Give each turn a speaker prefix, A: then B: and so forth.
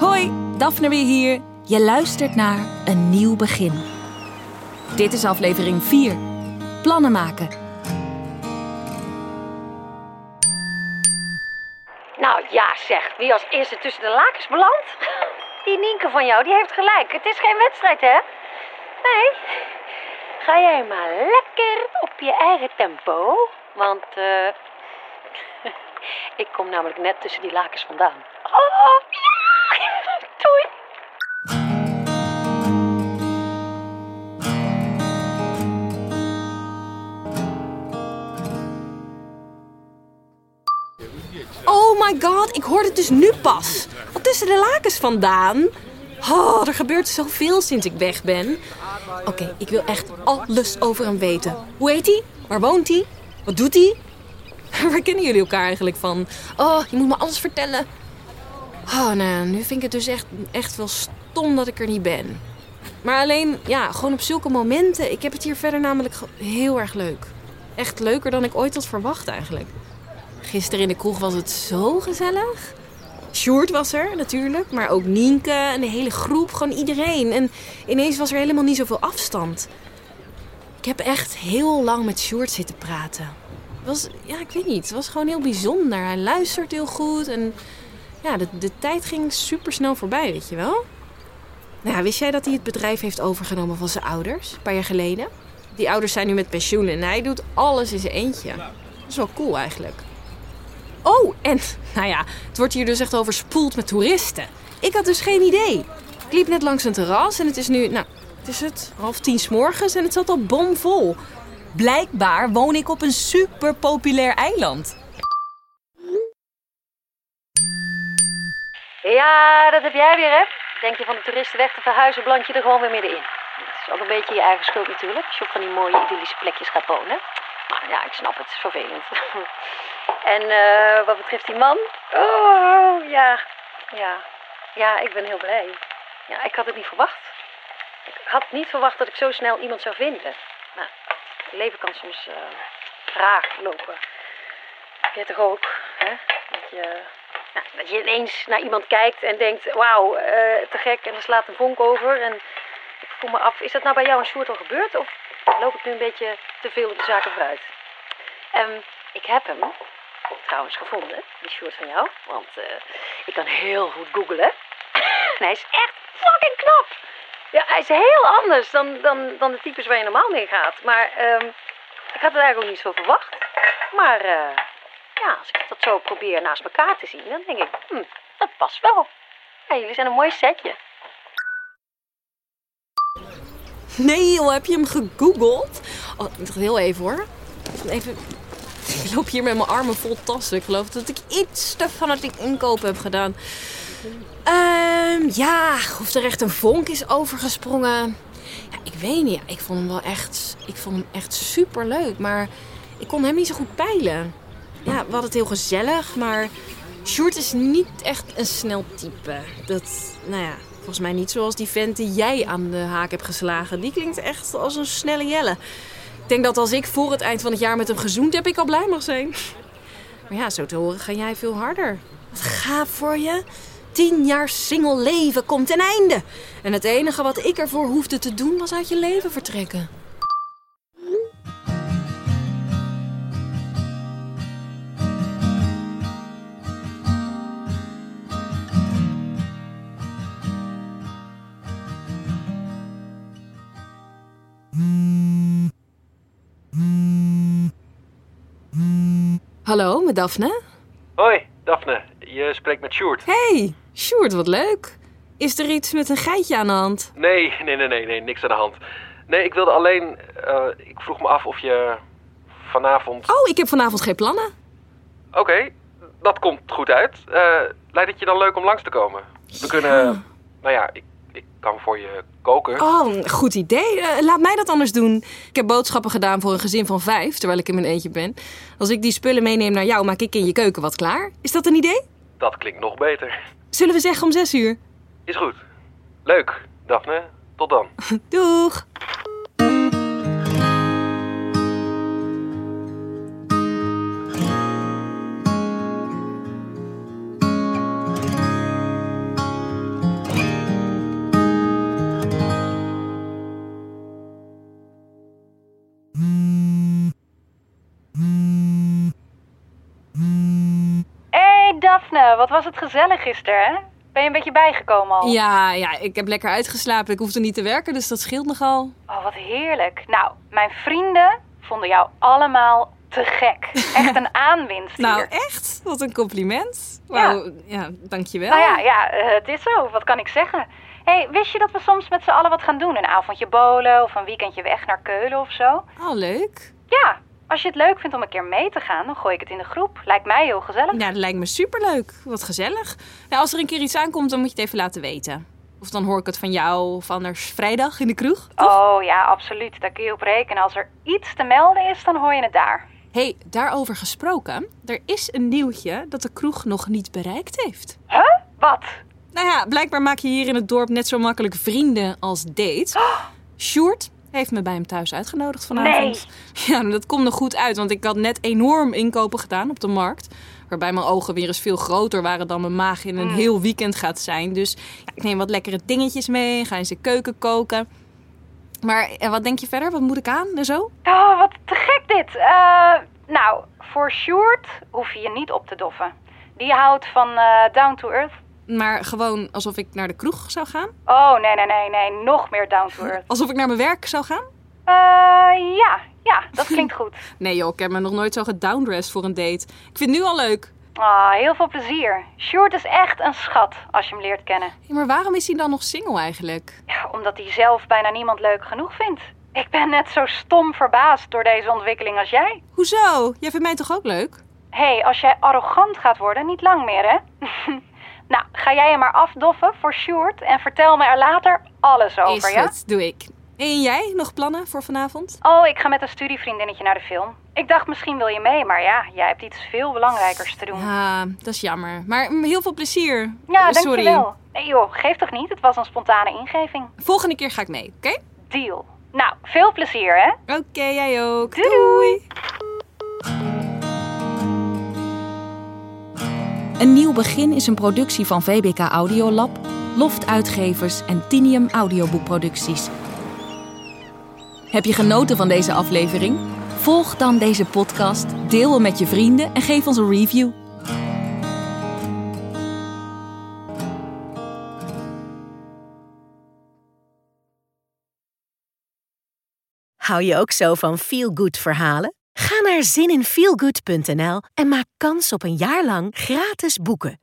A: Hoi, Daphne weer hier. Je luistert naar Een Nieuw Begin. Dit is aflevering 4. Plannen maken.
B: Nou ja, zeg. Wie als eerste tussen de lakens belandt? Die Nienke van jou, die heeft gelijk. Het is geen wedstrijd, hè? Nee. Ga jij maar lekker op je eigen tempo. Want eh ik kom namelijk net tussen die lakens vandaan. Oh,
C: my god, ik hoorde het dus nu pas. Wat tussen de lakens vandaan? Oh, er gebeurt zoveel sinds ik weg ben. Oké, ik wil echt alles over hem weten. Hoe heet hij? Waar woont hij? Wat doet hij? Waar kennen jullie elkaar eigenlijk van? Oh, je moet me alles vertellen. Oh, nou, nu vind ik het dus echt, echt wel stom dat ik er niet ben. Maar alleen, ja, gewoon op zulke momenten. Ik heb het hier verder namelijk heel erg leuk. Echt leuker dan ik ooit had verwacht eigenlijk. Gisteren in de kroeg was het zo gezellig. Sjoerd was er natuurlijk, maar ook Nienke en de hele groep, gewoon iedereen. En ineens was er helemaal niet zoveel afstand. Ik heb echt heel lang met Sjoerd zitten praten. Het was, ja, ik weet niet, het was gewoon heel bijzonder. Hij luistert heel goed en ja, de, de tijd ging super snel voorbij, weet je wel. Nou, wist jij dat hij het bedrijf heeft overgenomen van zijn ouders, een paar jaar geleden? Die ouders zijn nu met pensioen en hij doet alles in zijn eentje. Dat is wel cool eigenlijk. Oh, en nou ja, het wordt hier dus echt overspoeld met toeristen. Ik had dus geen idee. Ik liep net langs een terras en het is nu, nou, het is het half tien 's morgens en het zat al bomvol.
A: Blijkbaar woon ik op een super populair eiland.
B: Ja, dat heb jij weer, hè? Denk je van de toeristen weg te verhuizen, bland je er gewoon weer middenin. Het is ook een beetje je eigen schuld natuurlijk, als je op van die mooie idyllische plekjes gaat wonen. Maar ja, ik snap het, het is vervelend. en eh, wat betreft die man, oh ja, ja, ja, ik ben heel blij. Ja, ik had het niet verwacht. Ik had niet verwacht dat ik zo snel iemand zou vinden. Nou, het leven kan soms eh raar lopen. Je toch ook, hè? Dat je nou, dat je ineens naar iemand kijkt en denkt, wauw, eh, te gek. En er slaat een vonk over. En ik voel me af, is dat nou bij jou en Sjoerd al gebeurd? Of loop ik nu een beetje te veel op de zaken vooruit? Ehm, ik heb hem trouwens gevonden, die Sjoerd van jou. Want eh, ik kan heel goed googlen. en hij is echt fucking knap. Ja, hij is heel anders dan, dan, dan de types waar je normaal mee gaat. Maar ehm, ik had het eigenlijk ook niet zo verwacht. Maar... eh, ja, als ik dat zo probeer naast elkaar te zien, dan denk ik, hm, dat past wel. Ja, jullie zijn een mooi setje.
C: Nee joh, heb je hem gegoogeld? Oh, dacht heel even hoor. Even... Ik loop hier met mijn armen vol tassen. Ik geloof dat ik iets te fanatiek inkopen heb gedaan. Ehm, ja, of er echt een vonk is overgesprongen. Ja, ik weet niet. Ik vond hem wel echt, ik vond hem echt super leuk. Maar ik kon hem niet zo goed peilen. Ja, we hadden het heel gezellig, maar Sjoerd is niet echt een snel type. Dat, nou ja, volgens mij niet zoals die vent die jij aan de haak hebt geslagen. Die klinkt echt als een snelle jelle. Ik denk dat als ik voor het eind van het jaar met hem gezoend heb, ik al blij mag zijn. Maar ja, zo te horen ga jij veel harder. Wat gaaf voor je. Tien jaar single leven komt ten einde. En het enige wat ik ervoor hoefde te doen was uit je leven vertrekken. Hallo, met Daphne?
D: Hoi, Daphne. Je spreekt met Sjoerd.
C: Hey, Sjoerd, wat leuk. Is er iets met een geitje aan de hand?
D: Nee, nee, nee, nee, nee, niks aan de hand. Nee, ik wilde alleen... eh, ik vroeg me af of je vanavond...
C: Oh, ik heb vanavond geen plannen.
D: Oké, dat komt goed uit. Lijkt het je dan leuk om langs te komen? We kunnen... Nou ja, ik, ik kan voor je koken.
C: Oh, goed idee. Eh, laat mij dat anders doen. Ik heb boodschappen gedaan voor een gezin van vijf, terwijl ik in mijn eentje ben. Als ik die spullen meeneem naar jou, maak ik in je keuken wat klaar. Is dat een idee?
D: Dat klinkt nog beter.
C: Zullen we zeggen om zes uur?
D: Is goed. Leuk, Daphne. Tot dan.
C: Doeg!
E: Daphne, wat was het gezellig gisteren, hè? Ben je een beetje bijgekomen al?
C: Ja, ja, ik heb lekker uitgeslapen. Ik hoefde niet te werken, dus dat scheelt nogal.
E: Oh, wat heerlijk. Nou, mijn vrienden vonden jou allemaal te gek. Echt een aanwinst
C: Nou,
E: hier.
C: echt? Wat een compliment. Wauw, ja, dankjewel.
E: Nou ja, ja, eh, het is zo. Wat kan ik zeggen? hey, wist je dat we soms met z'n allen wat gaan doen? Een avondje bolen of een weekendje weg naar Keulen of zo?
C: Oh, leuk.
E: Ja, als je het leuk vindt om een keer mee te gaan, dan gooi ik het in de groep. Lijkt mij heel gezellig.
C: Ja, dat lijkt me superleuk. Wat gezellig. Nou, als er een keer iets aankomt, dan moet je het even laten weten. Of dan hoor ik het van jou of anders vrijdag in de kroeg.
E: Oh ja, absoluut. Daar kun je op rekenen. Als er iets te melden is, dan hoor je het daar.
C: hey, daarover gesproken. Er is een nieuwtje dat de kroeg nog niet bereikt heeft.
E: Huh? Wat?
C: Nou ja, blijkbaar maak je hier in het dorp net zo makkelijk vrienden als dates. Sjoerd heeft me bij hem thuis uitgenodigd vanavond. Ja, dat komt nog goed uit, want ik had net enorm inkopen gedaan op de markt. Waarbij mijn ogen weer eens veel groter waren dan mijn maag in een heel weekend gaat zijn. Dus ja, ik neem wat lekkere dingetjes mee, ga in zijn keuken koken. Maar en wat denk je verder? Wat moet ik aan en zo?
E: Oh, wat te gek dit. Eh, nou, voor Sjoerd hoef je je niet op te doffen. Die houdt van eh, down to earth.
C: Maar gewoon alsof ik naar de kroeg zou gaan?
E: Oh, nee, nee, nee, nee. Nog meer down to earth.
C: Alsof ik naar mijn werk zou gaan?
E: Eh, ja, ja, dat klinkt goed.
C: Nee joh, ik heb me nog nooit zo gedowndressed voor een date. Ik vind het nu al leuk.
E: Ah, heel veel plezier. Sjoerd is echt een schat als je hem leert kennen.
C: Ja, maar waarom is hij dan nog single eigenlijk?
E: Ja, omdat hij zelf bijna niemand leuk genoeg vindt. Ik ben net zo stom verbaasd door deze ontwikkeling als jij.
C: Hoezo? Jij vindt mij toch ook leuk?
E: Hé, hey, als jij arrogant gaat worden, niet lang meer, hè? nou, ga jij hem maar afdoffen voor Sjoerd en vertel me er later alles over,
C: Is
E: ja?
C: goed, doe ik. En jij, nog plannen voor vanavond?
E: Oh, ik ga met een studievriendinnetje naar de film. Ik dacht misschien wil je mee, maar ja, jij hebt iets veel belangrijkers te doen.
C: Ja, dat is jammer. Maar mm, heel veel plezier.
E: Ja,
C: Eh, sorry.
E: dankjewel. Nee joh, geef toch niet? Het was een spontane ingeving.
C: Volgende keer ga ik mee, oké?
E: Deal. Nou, veel plezier hè.
C: Oké, jij ook.
E: Doei, doei.
A: Een nieuw begin is een productie van VBK Audiolab, Loft Uitgevers en Tinium Audioboekproducties. Heb je genoten van deze aflevering? Volg dan deze podcast, deel hem met je vrienden en geef ons een review.
F: Hou je ook zo van feel-good verhalen? Ga naar zininfeelgood.nl en maak kans op een jaar lang gratis boeken.